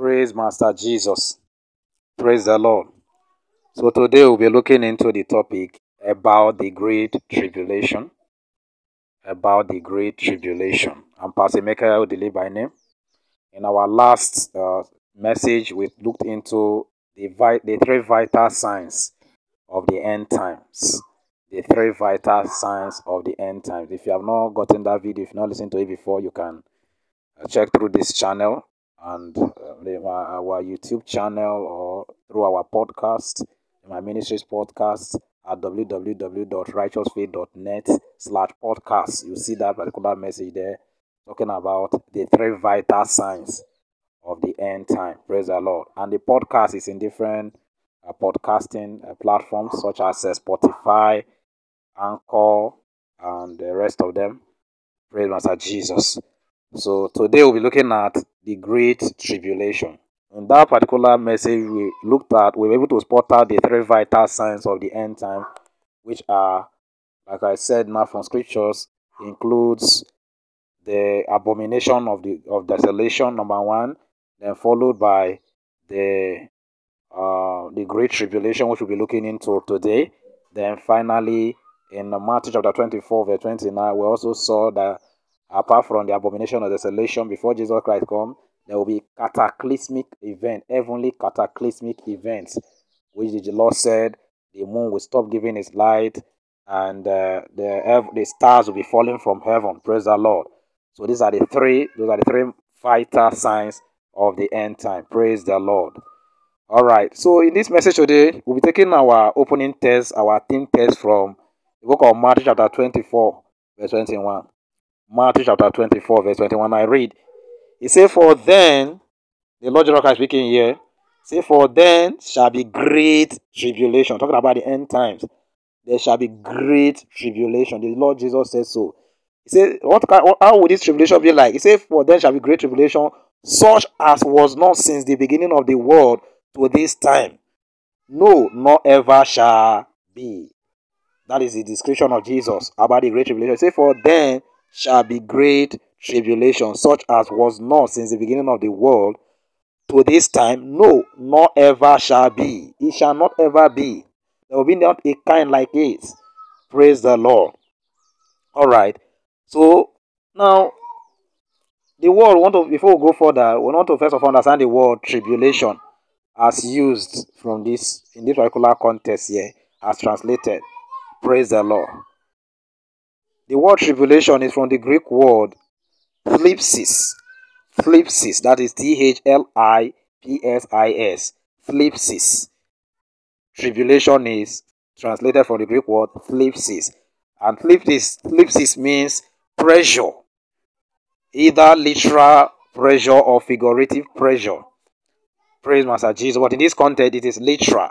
Praise Master Jesus. Praise the Lord. So today we'll be looking into the topic about the great tribulation. About the great tribulation. I'm Pastor Michael Odile by name. In our last uh, message, we looked into the, vi- the three vital signs of the end times. The three vital signs of the end times. If you have not gotten that video, if you've not listened to it before, you can uh, check through this channel and uh, our YouTube channel or through our podcast, my ministry's podcast at www.righteousfaith.net slash podcast. You see that particular message there talking about the three vital signs of the end time. Praise the Lord. And the podcast is in different uh, podcasting uh, platforms such as uh, Spotify, Anchor, and the rest of them. Praise Master Jesus. So today we'll be looking at the Great Tribulation. In that particular message, we looked at, we were able to spot out the three vital signs of the end time, which are, like I said now from scriptures, includes the abomination of the of desolation, number one, then followed by the uh, the Great Tribulation, which we'll be looking into today. Then finally, in Matthew chapter 24, verse 29, we also saw that apart from the abomination of desolation before Jesus Christ come, there will be cataclysmic event, heavenly cataclysmic events, which the Lord said the moon will stop giving its light and uh, the the stars will be falling from heaven. Praise the Lord. So these are the three. Those are the three vital signs of the end time. Praise the Lord. All right. So in this message today, we'll be taking our opening test, our theme test from the book of Matthew chapter 24, verse 21. Matthew chapter 24, verse 21. I read, He said, For then, the Lord Jesus Christ speaking here, say, For then shall be great tribulation. Talking about the end times. There shall be great tribulation. The Lord Jesus says so. He said, what, How would this tribulation be like? He said, For then shall be great tribulation, such as was not since the beginning of the world to this time. No, nor ever shall be. That is the description of Jesus about the great tribulation. He For then shall be great tribulation, such as was not since the beginning of the world to this time, no, nor ever shall be. It shall not ever be. There will be not a kind like it. Praise the Lord. All right. So now, the word want to before we go further, we want to first of all understand the word tribulation as used from this in this particular context here, as translated. Praise the Lord. The word tribulation is from the Greek word thlipsis. Thlipsis, that is T H L I P S I S. Thlipsis. Tribulation is translated from the Greek word thlipsis. And thlipsis, thlipsis means pressure, either literal pressure or figurative pressure. Praise Master Jesus. But in this context, it is literal.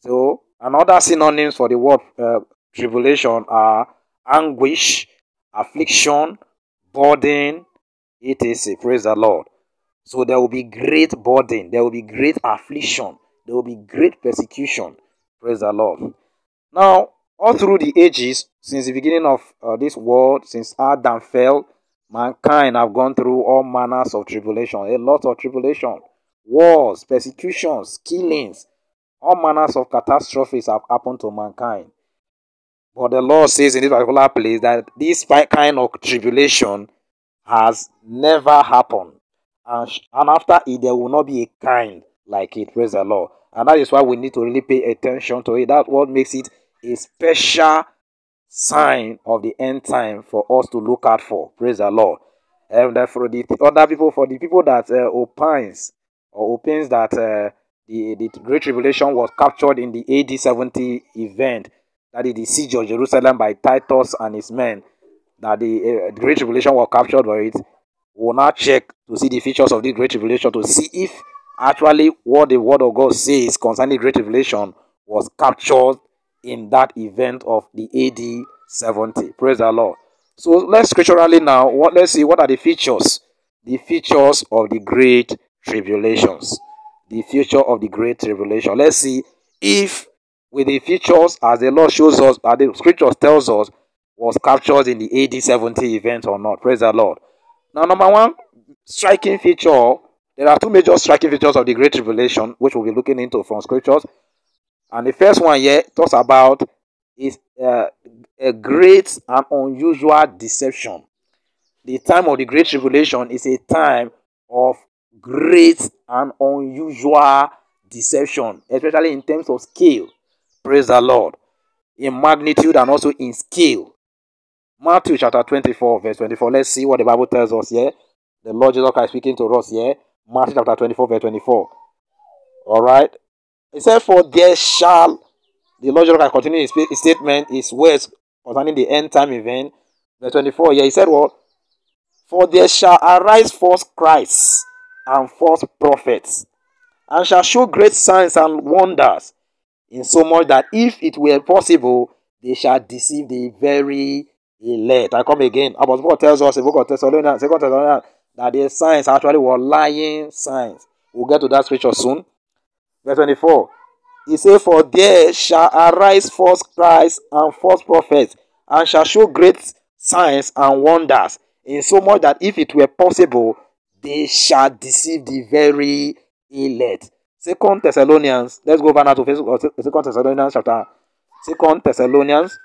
So, another synonyms for the word uh, tribulation are anguish, affliction, burden, etc. Praise the Lord. So there will be great burden, there will be great affliction, there will be great persecution. Praise the Lord. Now, all through the ages, since the beginning of uh, this world, since Adam fell, mankind have gone through all manners of tribulation, a lot of tribulation, wars, persecutions, killings, all manners of catastrophes have happened to mankind. But the Lord says in this particular place that this kind of tribulation has never happened. And, and after it, there will not be a kind like it. Praise the Lord. And that is why we need to really pay attention to it. That's what makes it a special sign of the end time for us to look out for. Praise the Lord. And for the other people, for the people that uh, opines or opines that uh, the, the Great Tribulation was captured in the AD 70 event, that siege of Jerusalem by Titus and his men, that the uh, Great Tribulation was captured by it, will now check to see the features of the Great Tribulation to see if actually what the Word of God says concerning the Great Tribulation was captured in that event of the AD 70. Praise the Lord. So let's scripturally now, what, let's see what are the features, the features of the Great Tribulations, the future of the Great Tribulation. Let's see if with the features as the Lord shows us, as the scriptures tells us, was captured in the AD 70 event or not. Praise the Lord. Now, number one striking feature, There are two major striking features of the Great Tribulation, which we'll be looking into from scriptures. And the first one here talks about is uh, a great and unusual deception. The time of the Great Tribulation is a time of great and unusual deception, especially in terms of scale. Praise the Lord. In magnitude and also in scale. Matthew chapter 24, verse 24. Let's see what the Bible tells us here. The Lord Jesus Christ speaking to us here. Matthew chapter 24, verse 24. All right. He said, For there shall, the Lord Jesus Christ continue his, statement, his words concerning the end time event. Verse 24. Yeah, he said, Well, for there shall arise false Christs and false prophets, and shall show great signs and wonders, in so much that if it were possible, they shall deceive the very elect. I come again. Apostle Paul tells us in book of Thessalonians, Second Thessalonians, that the signs actually were lying signs. We'll get to that scripture soon. Verse 24. He said, For there shall arise false Christs and false prophets, and shall show great signs and wonders, in so much that if it were possible, they shall deceive the very elect. Second Thessalonians, let's go over now to uh, Second Thessalonians chapter. Second Thessalonians.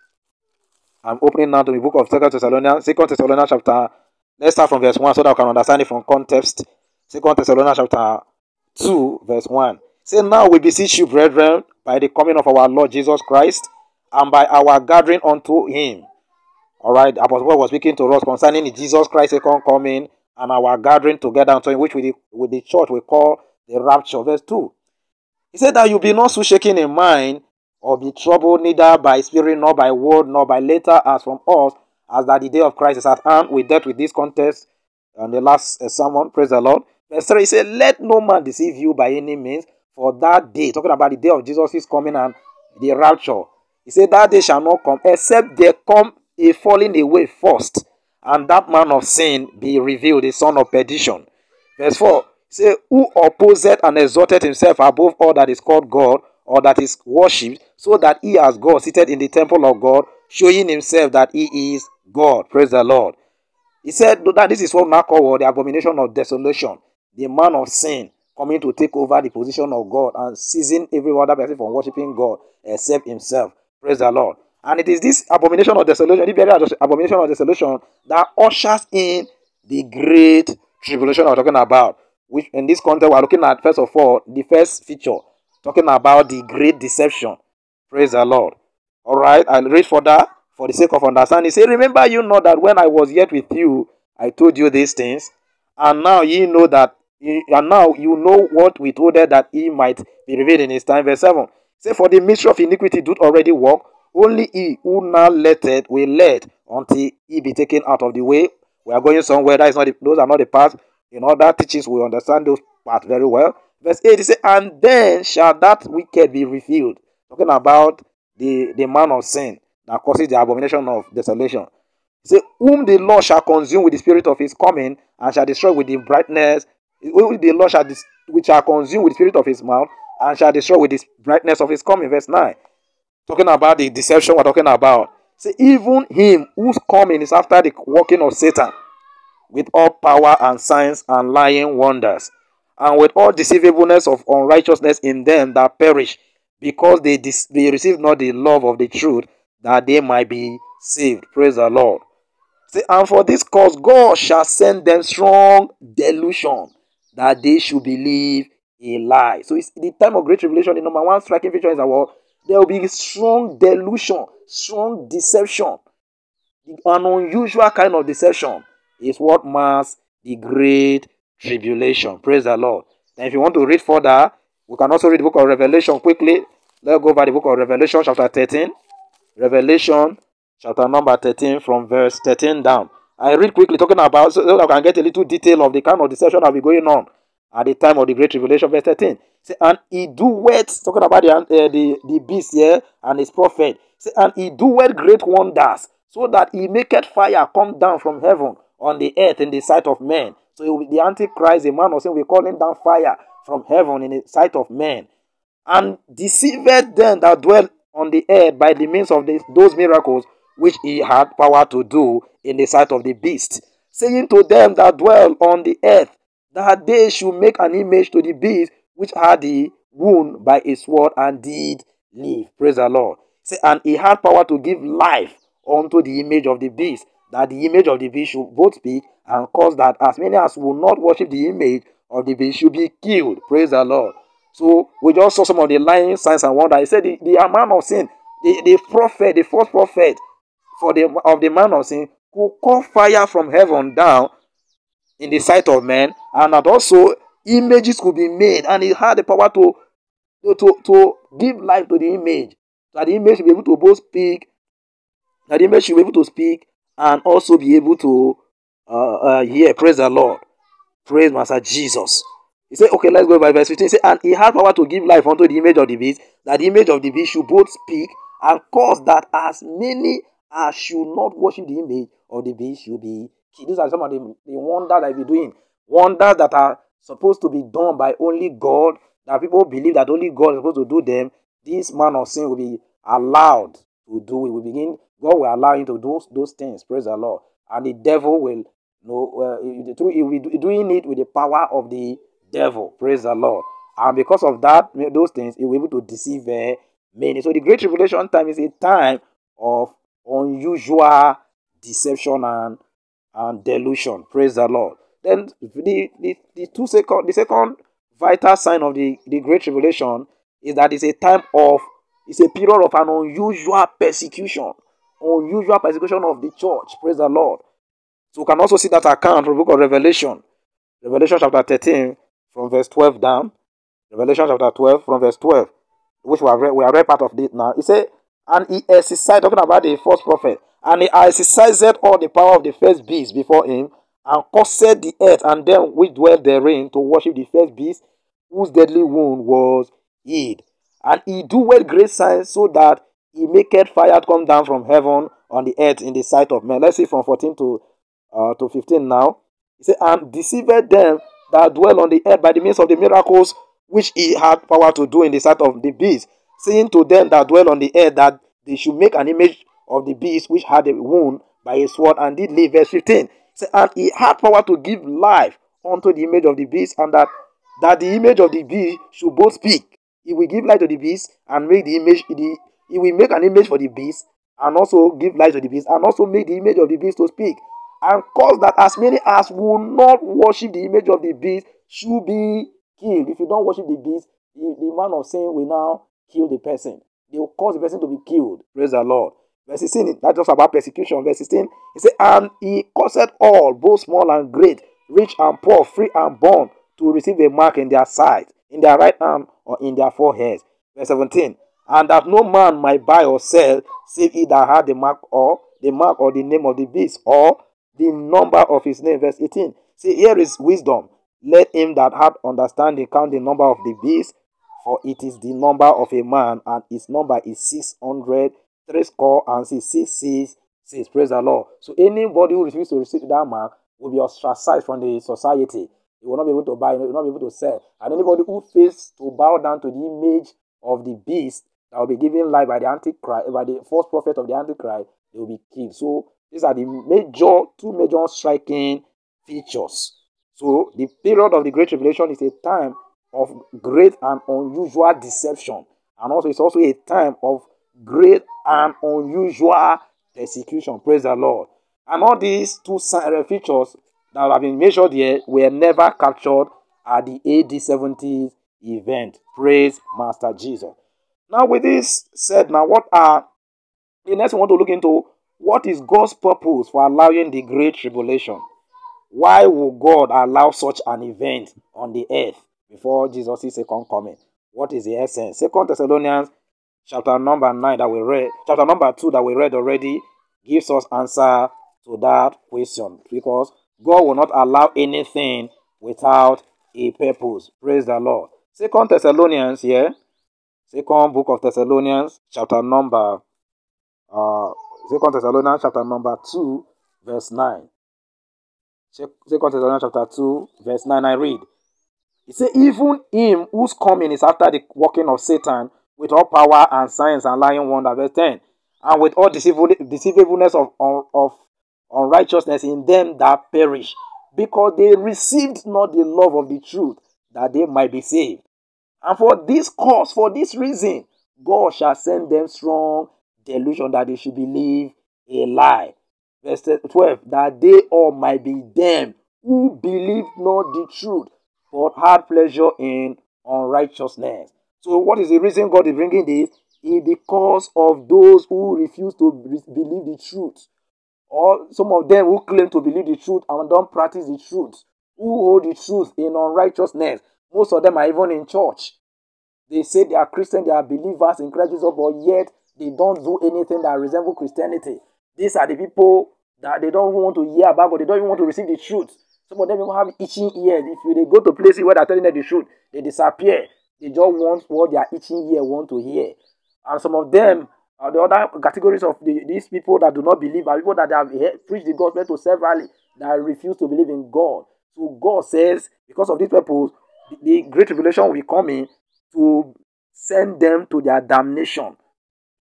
I'm opening now to the book of Second Thessalonians. Second Thessalonians chapter. Let's start from verse 1 so that we can understand it from context. Second Thessalonians chapter 2, verse 1. Say, Now we beseech you, brethren, by the coming of our Lord Jesus Christ, and by our gathering unto him. All right, Apostle Paul was speaking to us concerning Jesus Christ's second coming and our gathering together unto him, which we, with the church we call the rapture. Verse 2. He said that you be not so shaken in mind, or be troubled neither by spirit, nor by word, nor by letter, as from us, as that the day of Christ is at hand. We dealt with this contest on the last uh, sermon. Praise the Lord. Verse 3 he said, Let no man deceive you by any means, for that day, talking about the day of Jesus is coming and the rapture. He said, That day shall not come, except there come a falling away first, and that man of sin be revealed, the son of perdition. Verse 4 say, Who opposed and exalted himself above all that is called God or that is worshipped, so that he as God seated in the temple of God, showing himself that he is God. Praise the Lord. He said that this is what now called the abomination of desolation, the man of sin coming to take over the position of God and seizing every other person from worshiping God except himself. Praise the Lord. And it is this abomination of desolation, very abomination of desolation, that ushers in the great tribulation we're talking about. Which in this context, we're looking at first of all the first feature, talking about the great deception. Praise the Lord. All right, I'll read further for the sake of understanding. Say, remember you know that when I was yet with you, I told you these things, and now ye know that and now you know what we told her that he might be revealed in his time. Verse 7. Say, For the mystery of iniquity do already work. Only he who now let it will let until he be taken out of the way. We are going somewhere. That is not the, those are not the parts. In other teachings, we understand those parts very well. Verse 8 it says, And then shall that wicked be revealed. Talking about the, the man of sin that causes the abomination of desolation. Say, whom the Lord shall consume with the spirit of his coming, and shall destroy with the brightness whom the Lord shall dis- which shall consume with the spirit of his mouth and shall destroy with the brightness of his coming. Verse 9. Talking about the deception we're talking about. See, even him whose coming is after the working of Satan, with all power and signs and lying wonders, and with all deceivableness of unrighteousness in them that perish, because they, dis- they receive not the love of the truth, that they might be saved. Praise the Lord. See, and for this cause God shall send them strong delusion that they should believe a lie. So it's the time of great revelation. The number one striking feature is well, there will be strong delusion, strong deception. An unusual kind of deception is what marks the great tribulation. Praise the Lord. And if you want to read further, we can also read the book of Revelation quickly. Let's go by the book of Revelation, chapter 13. Revelation, chapter number 13, from verse 13 down. I read quickly, talking about so that I can get a little detail of the kind of deception that will be going on at the time of the great tribulation. verse 13. Say, and he do wet, talking about the, uh, the, the beast here and his prophet. Say, and he do wet great wonders, so that he maketh fire come down from heaven on the earth in the sight of men. So the Antichrist, the man of sin, will we calling down fire from heaven in the sight of men. And deceived them that dwell on the earth by the means of this, those miracles which he had power to do in the sight of the beast, saying to them that dwell on the earth that they should make an image to the beast which had the wound by a sword and did live. Praise the Lord. Say, and he had power to give life unto the image of the beast, that the image of the beast should both speak and cause that as many as will not worship the image of the beast should be killed. Praise the Lord. So we just saw some of the lying signs and wonder. He said the, the amount of sin, the, the prophet, the first prophet for the of the man of sin who call fire from heaven down in the sight of men, and that also images could be made, and he had the power to to, to, to give life to the image. That the image should be able to both speak, that the image should be able to speak and also be able to uh, uh, hear. Praise the Lord. Praise Master Jesus. He said, okay, let's go by verse 15. He said, and he had power to give life unto the image of the beast, that the image of the beast should both speak and cause that as many as should not worship the image of the beast should be killed. These are some of the, the wonders that we're doing. Wonders that are supposed to be done by only God, that people believe that only God is supposed to do them. This man of sin will be allowed to do it. We begin, God will allow him to do those things. Praise the Lord. And the devil will know, uh, he doing it with the power of the devil. Praise the Lord. And because of that, those things, he will be able to deceive uh, many. So the great tribulation time is a time of unusual deception and, and delusion. Praise the Lord. Then the, the, the two second the second vital sign of the, the great tribulation is that it's a time of it's a period of an unusual persecution. Unusual persecution of the church. Praise the Lord. So we can also see that account from the book of Revelation. Revelation chapter 13 from verse 12 down. Revelation chapter 12 from verse 12, which we have read, we have read part of it now. He said, and he exercised, talking about the first prophet, and he exercised all the power of the first beast before him, and caused the earth and them which dwell therein to worship the first beast, whose deadly wound was healed. And he doeth great signs so that he maketh fire come down from heaven on the earth in the sight of men. Let's see from 14 to, uh, to 15 now. He said, And deceived them that dwell on the earth by the means of the miracles which he had power to do in the sight of the beast, saying to them that dwell on the earth that they should make an image of the beast which had a wound by a sword and did live. Verse 15. Say, and he had power to give life unto the image of the beast, and that that the image of the beast should both speak. He will give life to the beast and make the image the he will make an image for the beast and also give life to the beast and also make the image of the beast to speak and cause that as many as will not worship the image of the beast should be killed. If you don't worship the beast, the, the man of sin will now kill the person. They will cause the person to be killed. Praise the Lord. Verse 16, that's just about persecution. Verse 16, he said, And he caused all, both small and great, rich and poor, free and bond, to receive a mark in their side, in their right arm, or in their foreheads. Verse 17, And that no man might buy or sell, save he that had the mark or the mark or the name of the beast, or the number of his name. Verse 18. See, here is wisdom. Let him that hath understanding count the number of the beast, for it is the number of a man, and his number is six hundred three score and six six six six. Praise the Lord. So anybody who refuses to receive that mark will be ostracized from the society. He will not be able to buy, he will not be able to sell. And anybody who fails to bow down to the image of the beast that will be given life by the Antichrist, by the false prophet of the Antichrist, they will be killed. So these are the major, two major striking features. So the period of the Great Tribulation is a time of great and unusual deception. And also it's also a time of great and unusual persecution. Praise the Lord. And all these two features that have been measured here were never captured at the AD 70 event. Praise Master Jesus. Now, with this said, now what are the next we want to look into what is God's purpose for allowing the great tribulation? Why will God allow such an event on the earth before Jesus' second coming? What is the essence? Second Thessalonians chapter number 9 that we read, chapter number 2 that we read already gives us answer to that question because God will not allow anything without a purpose. Praise the Lord. Second Thessalonians here, second book of Thessalonians, chapter number uh Second Thessalonians chapter number 2, verse 9. Second Thessalonians chapter 2, verse 9, I read. It says, Even him whose coming is after the working of Satan with all power and signs and lying wonder. Verse 10. And with all deceivableness of, of unrighteousness in them that perish, because they received not the love of the truth that they might be saved. And for this cause, for this reason, God shall send them strong delusion that they should believe a lie. Verse 12, that they all might be them who believe not the truth, but had pleasure in unrighteousness. So, what is the reason God is bringing this? Is because of those who refuse to believe the truth, or some of them who claim to believe the truth and don't practice the truth, who hold the truth in unrighteousness. Most of them are even in church. They say they are Christian, they are believers in Christ Jesus, but yet they don't do anything that resemble Christianity. These are the people that they don't want to hear about, but they don't even want to receive the truth. Some of them even have itching ears. If they go to places where they're telling them the truth, they disappear. They just want what their itching ear want to hear. And some of them, uh, the other categories of the, these people that do not believe are people that have preached the gospel to severally that refuse to believe in God. So God says, because of these people, the, great revelation will come in to send them to their damnation,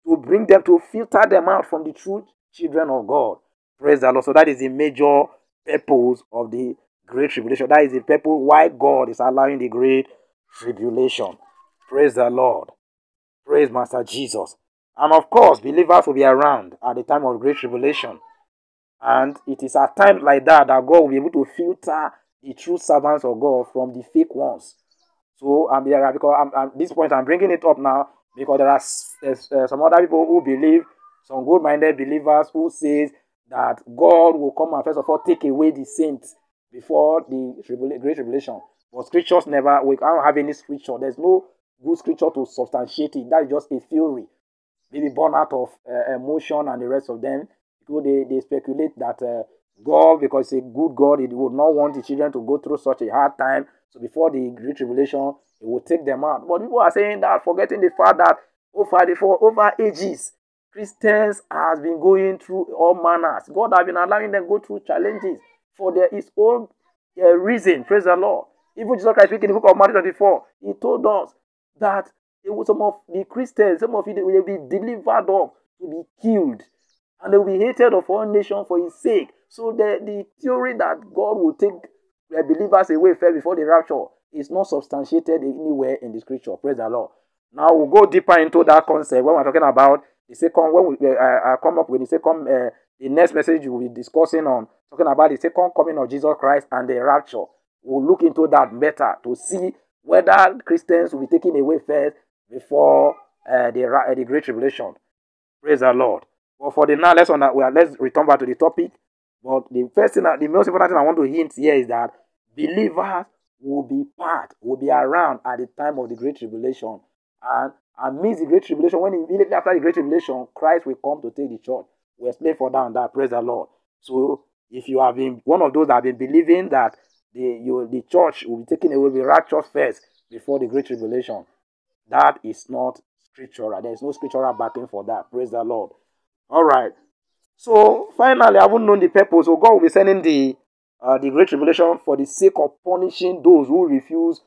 to bring them to filter them out from the true children of God. Praise the Lord. So that is the major purpose of the great tribulation. That is the purpose why God is allowing the great tribulation. Praise the Lord. Praise Master Jesus. And of course, believers will be around at the time of great tribulation. And it is at times like that that God will be able to filter the true servants of God from the fake ones. So um, yeah, because I'm, I'm, this point I'm bringing it up now because there are uh, some other people who believe, some good-minded believers who says that God will come and first of all take away the saints before the great tribulation. But scriptures never, we don't have any scripture. There's no good scripture to substantiate it. That is just a theory. Maybe born out of uh, emotion and the rest of them. Because they, they speculate that uh, God, because a good God, he would not want the children to go through such a hard time. So before the great tribulation, he will take them out. But people are saying that, forgetting the fact that over for over ages, Christians has been going through all manners. God has been allowing them go through challenges for their his own uh, reason. Praise the Lord. Even Jesus Christ speaking in the book of Matthew 24, he told us that some of the Christians, some of you will be delivered up to be killed. And they will be hated of all nations for his sake. So the, the theory that God will take believers away first before the rapture is not substantiated anywhere in the scripture. Praise the Lord. Now we'll go deeper into that concept when we're talking about the second. When we uh, uh come up with the second, uh, the next message we'll be discussing on talking about the second coming of Jesus Christ and the rapture. We'll look into that better to see whether Christians will be taken away first before uh, the uh, the Great Tribulation. Praise the Lord. But for the now, let's on. Well, let's return back to the topic. But the first thing, the most important thing I want to hint here is that believers will be part, will be around at the time of the Great Tribulation. And amidst the Great Tribulation, when immediately after the Great Tribulation, Christ will come to take the church. We explain for that and that. Praise the Lord. So if you have been one of those that have been believing that the you, the church will be taken away, will be raptured first before the Great Tribulation, that is not scriptural. There is no scriptural backing for that. Praise the Lord. All right. So finally, I haven't known the purpose. So God will be sending the uh, the great tribulation for the sake of punishing those who refuse,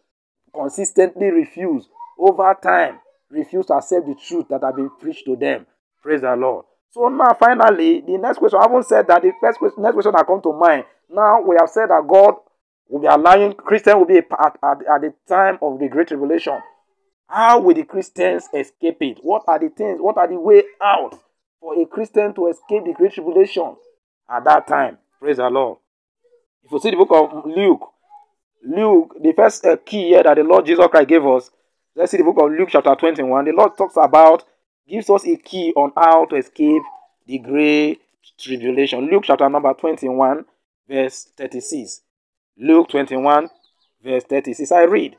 consistently refuse, over time, refuse to accept the truth that have been preached to them. Praise the Lord. So now, finally, the next question, I haven't said that the first question, next question that come to mind. Now we have said that God will be allowing Christians will be at, at, at the time of the great tribulation. How will the Christians escape it? What are the things? What are the way out for a Christian to escape the great tribulation at that time? Praise the Lord. If you see the book of Luke, Luke, the first uh, key here that the Lord Jesus Christ gave us, let's see the book of Luke, chapter 21. The Lord talks about, gives us a key on how to escape the great tribulation. Luke, chapter number 21, verse 36. Luke 21, verse 36. I read.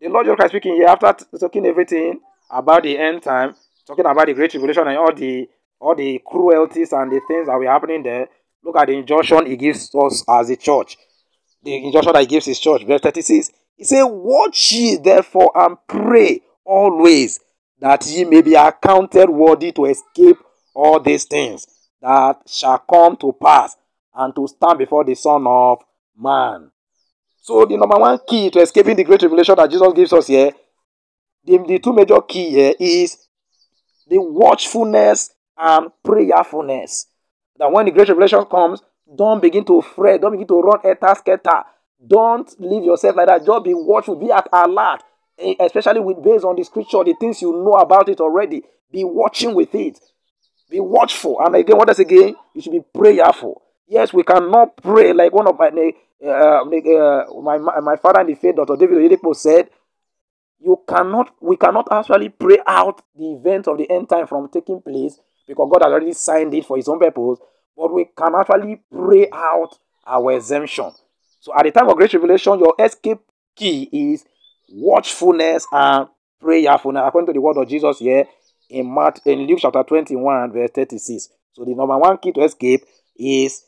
The Lord Jesus Christ speaking here after talking everything about the end time, talking about the great tribulation and all the all the cruelties and the things that were happening there. Look at the injunction he gives us as a church. The injunction that he gives his church, verse 36. He said, Watch ye therefore and pray always that ye may be accounted worthy to escape all these things that shall come to pass and to stand before the Son of Man. So, the number one key to escaping the great revelation that Jesus gives us here, the, the two major key here is the watchfulness and prayerfulness that when the great revelation comes, Don't begin to fret. Don't begin to run eta scatter. Don't leave yourself like that. Just be watchful. Be at alert. Especially with based on the scripture, the things you know about it already. Be watching with it. Be watchful. And again, what does again? You should be prayerful. Yes, we cannot pray like one of my uh, uh, my, my father in the faith, Dr. David Oyedepo said. You cannot, we cannot actually pray out the event of the end time from taking place because God has already signed it for His own purpose. But we can actually pray out our exemption. So at the time of great revelation, your escape key is watchfulness and prayerfulness, according to the word of Jesus here in Mark in Luke chapter 21, verse 36. So the number one key to escape is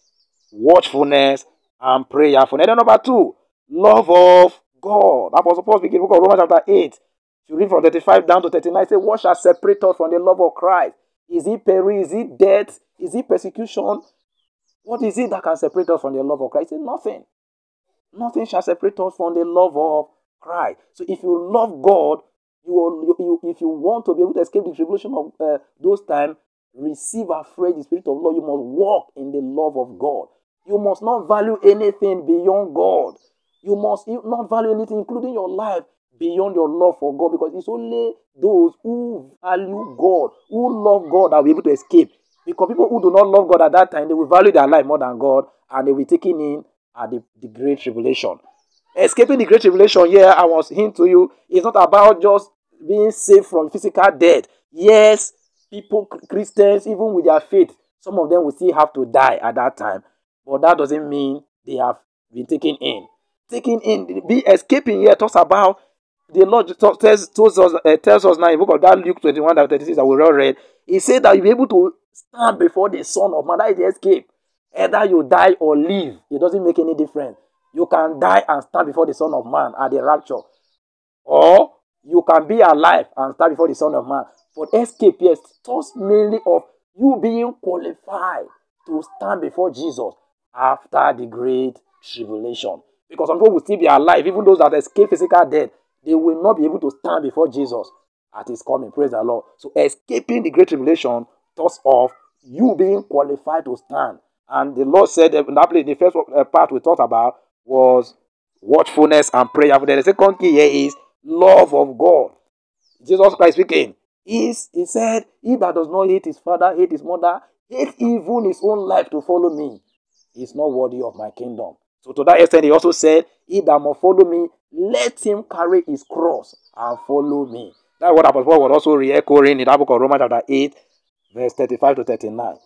watchfulness and prayerfulness. And then number two, love of God. Apostle Paul speaking book of Romans chapter 8. If you read from 35 down to 39, say, What shall separate us from the love of Christ? Is it peril? Is it death? Is it persecution? What is it that can separate us from the love of Christ? Say, Nothing. Nothing shall separate us from the love of Christ. So if you love God, you, will, you, if you want to be able to escape the tribulation of uh, those times, receive afresh the Spirit of love. You must walk in the love of God. You must not value anything beyond God. You must not value anything, including your life, beyond your love for God, because it's only those who value God, who love God, that will be able to escape. Because people who do not love God at that time, they will value their life more than God, and they will be taken in at the, the great tribulation. Escaping the great tribulation, yeah, I was hinting to you, it's not about just being saved from physical death. Yes, people, Christians, even with their faith, some of them will still have to die at that time. But that doesn't mean they have been taken in. Taken in, be escaping here talks about the Lord tells, tells us, uh, tells us now in book of that Luke 21 that 36 that we all read. He said that you'll be able to stand before the Son of Man. That is the escape. Either you die or live. It doesn't make any difference. You can die and stand before the Son of Man at the rapture. Or you can be alive and stand before the Son of Man. But escape, yes, talks mainly of you being qualified to stand before Jesus after the great tribulation. Because some people will still be alive, even those that escape physical death, they will not be able to stand before Jesus at his coming. Praise the Lord. So escaping the great tribulation talks of you being qualified to stand. And the Lord said in place, the first uh, part we talked about was watchfulness and prayer. The second key here is love of God. Jesus Christ speaking. He said, He that does not hate his father, hate his mother, hate even his own life to follow me, is not worthy of my kingdom. So to that extent, he also said, He that must follow me, let him carry his cross and follow me. That's what Apostle Paul was also re-echoing in the book of Romans chapter 8, verse 35 to 39.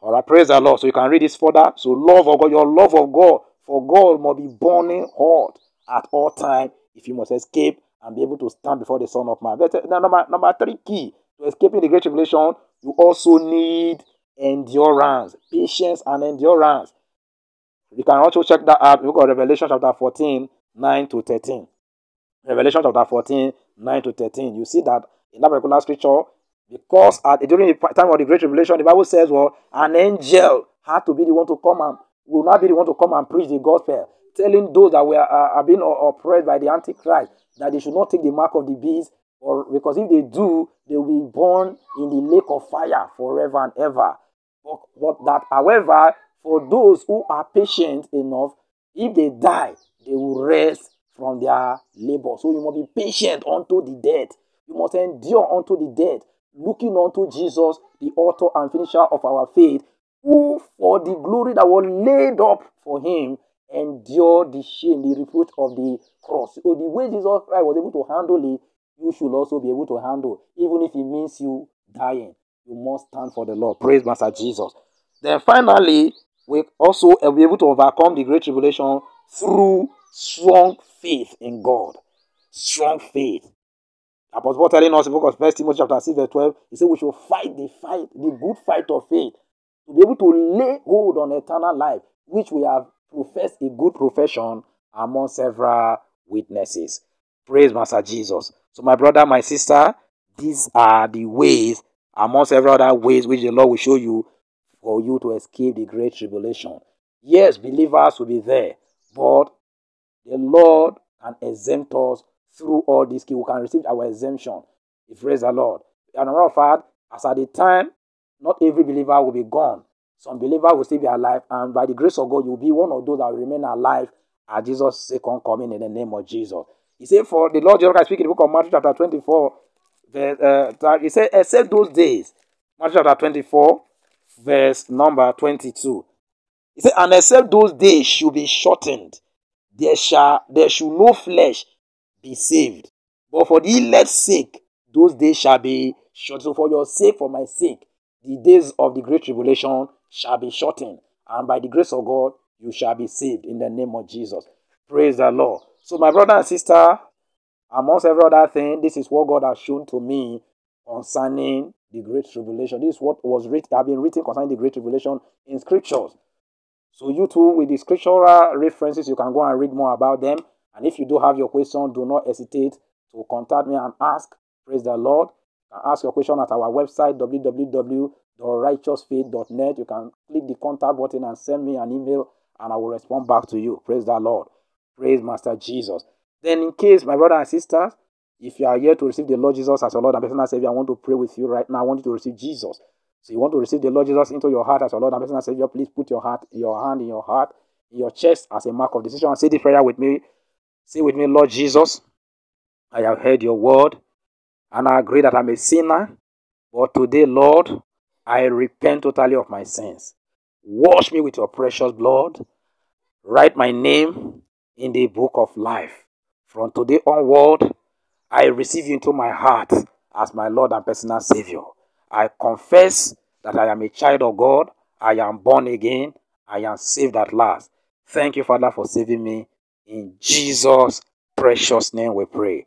All right, praise the Lord. So you can read this further. So love of God, your love of God for God must be burning hot at all time if you must escape and be able to stand before the Son of Man. Uh, number, number three key to escaping the great tribulation, you also need endurance, patience, and endurance. You can also check that out. Look at Revelation chapter 14, 9 to 13. Revelation chapter 14, 9 to 13. You see that in that particular scripture, because at, during the time of the great Revelation, the Bible says, well, an angel had to be the one to come and will not be the one to come and preach the gospel, telling those that were uh, are being oppressed by the Antichrist that they should not take the mark of the beast, or because if they do, they will be born in the lake of fire forever and ever. But, but that, however, for those who are patient enough, if they die, they will rest from their labor. So you must be patient unto the death. You must endure unto the death, looking unto Jesus, the author and finisher of our faith, who for the glory that was laid up for him endured the shame, the reproach of the cross. So the way Jesus Christ was able to handle it, you should also be able to handle, even if it means you dying. You must stand for the Lord. Praise Master Jesus. Then finally, we also uh, will be able to overcome the great tribulation through strong faith in God. Strong faith. Apostle Paul telling us in the book of First Timothy chapter 6, verse 12, he said we should fight the fight, the good fight of faith, to be able to lay hold on eternal life, which we have professed a good profession among several witnesses. Praise Master Jesus. So, my brother, my sister, these are the ways, among several other ways, which the Lord will show you for you to escape the great tribulation. Yes, believers will be there, but the Lord can exempt us through all these We can receive our exemption. If praise the Lord. And matter of fact, as at the time, not every believer will be gone. Some believers will still be alive, and by the grace of God, you'll be one of those that will remain alive at Jesus' second coming in the name of Jesus. He said, For the Lord Jesus Christ speaking in the book of Matthew chapter 24, verse, uh, he said, Except those days, Matthew chapter 24, verse number 22. He said, And except those days should be shortened, there shall there should no flesh be saved. But for the elect's sake, those days shall be shortened. So for your sake, for my sake, the days of the great tribulation shall be shortened. And by the grace of God, you shall be saved in the name of Jesus. Praise the Lord. So, my brother and sister, amongst every other thing, this is what God has shown to me concerning the great tribulation. This is what was written, have been written concerning the great tribulation in scriptures. So you too, with the scriptural references, you can go and read more about them. And if you do have your question, do not hesitate to contact me and ask. Praise the Lord. You can ask your question at our website, www.righteousfaith.net. You can click the contact button and send me an email, and I will respond back to you. Praise the Lord. Praise Master Jesus. Then, in case, my brother and sisters, if you are here to receive the Lord Jesus as your Lord and personal Savior, I want to pray with you right now. I want you to receive Jesus. So you want to receive the Lord Jesus into your heart as your Lord and personal Savior, please put your heart, your hand in your heart, in your chest as a mark of decision. And say this prayer with me. Say with me, Lord Jesus, I have heard your word, and I agree that I'm a sinner. But today, Lord, I repent totally of my sins. Wash me with your precious blood. Write my name in the book of life. From today onward, I receive you into my heart as my Lord and personal Savior. I confess that I am a child of God. I am born again. I am saved at last. Thank you, Father, for saving me. In Jesus' precious name we pray.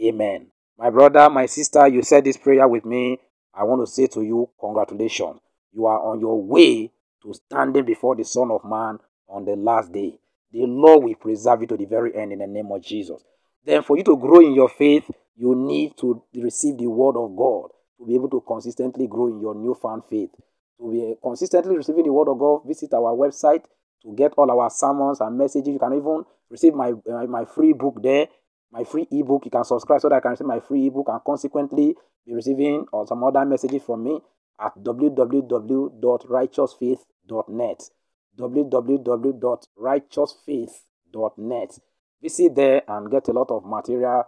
Amen. My brother, my sister, you said this prayer with me. I want to say to you, congratulations. You are on your way to standing before the Son of Man on the last day. The Lord will preserve you to the very end in the name of Jesus. Then, for you to grow in your faith, you need to receive the word of God to be able to consistently grow in your newfound faith. To be consistently receiving the word of God, visit our website to get all our sermons and messages. You can even receive my uh, my free book there, my free ebook. You can subscribe so that I can receive my free ebook and consequently be receiving or some other messages from me at www.righteousfaith.net. www.righteousfaith.net. Visit there and get a lot of material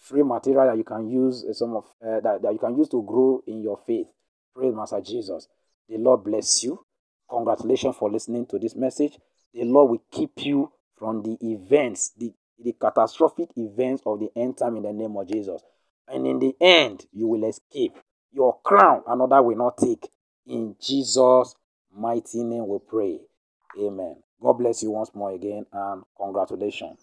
free material that you can use uh, some of uh, that, that you can use to grow in your faith. Praise Master Jesus. The Lord bless you. Congratulations for listening to this message. The Lord will keep you from the events, the, the catastrophic events of the end time in the name of Jesus. And in the end, you will escape. Your crown, another will not take. In Jesus' mighty name we pray. Amen. God bless you once more again and congratulations.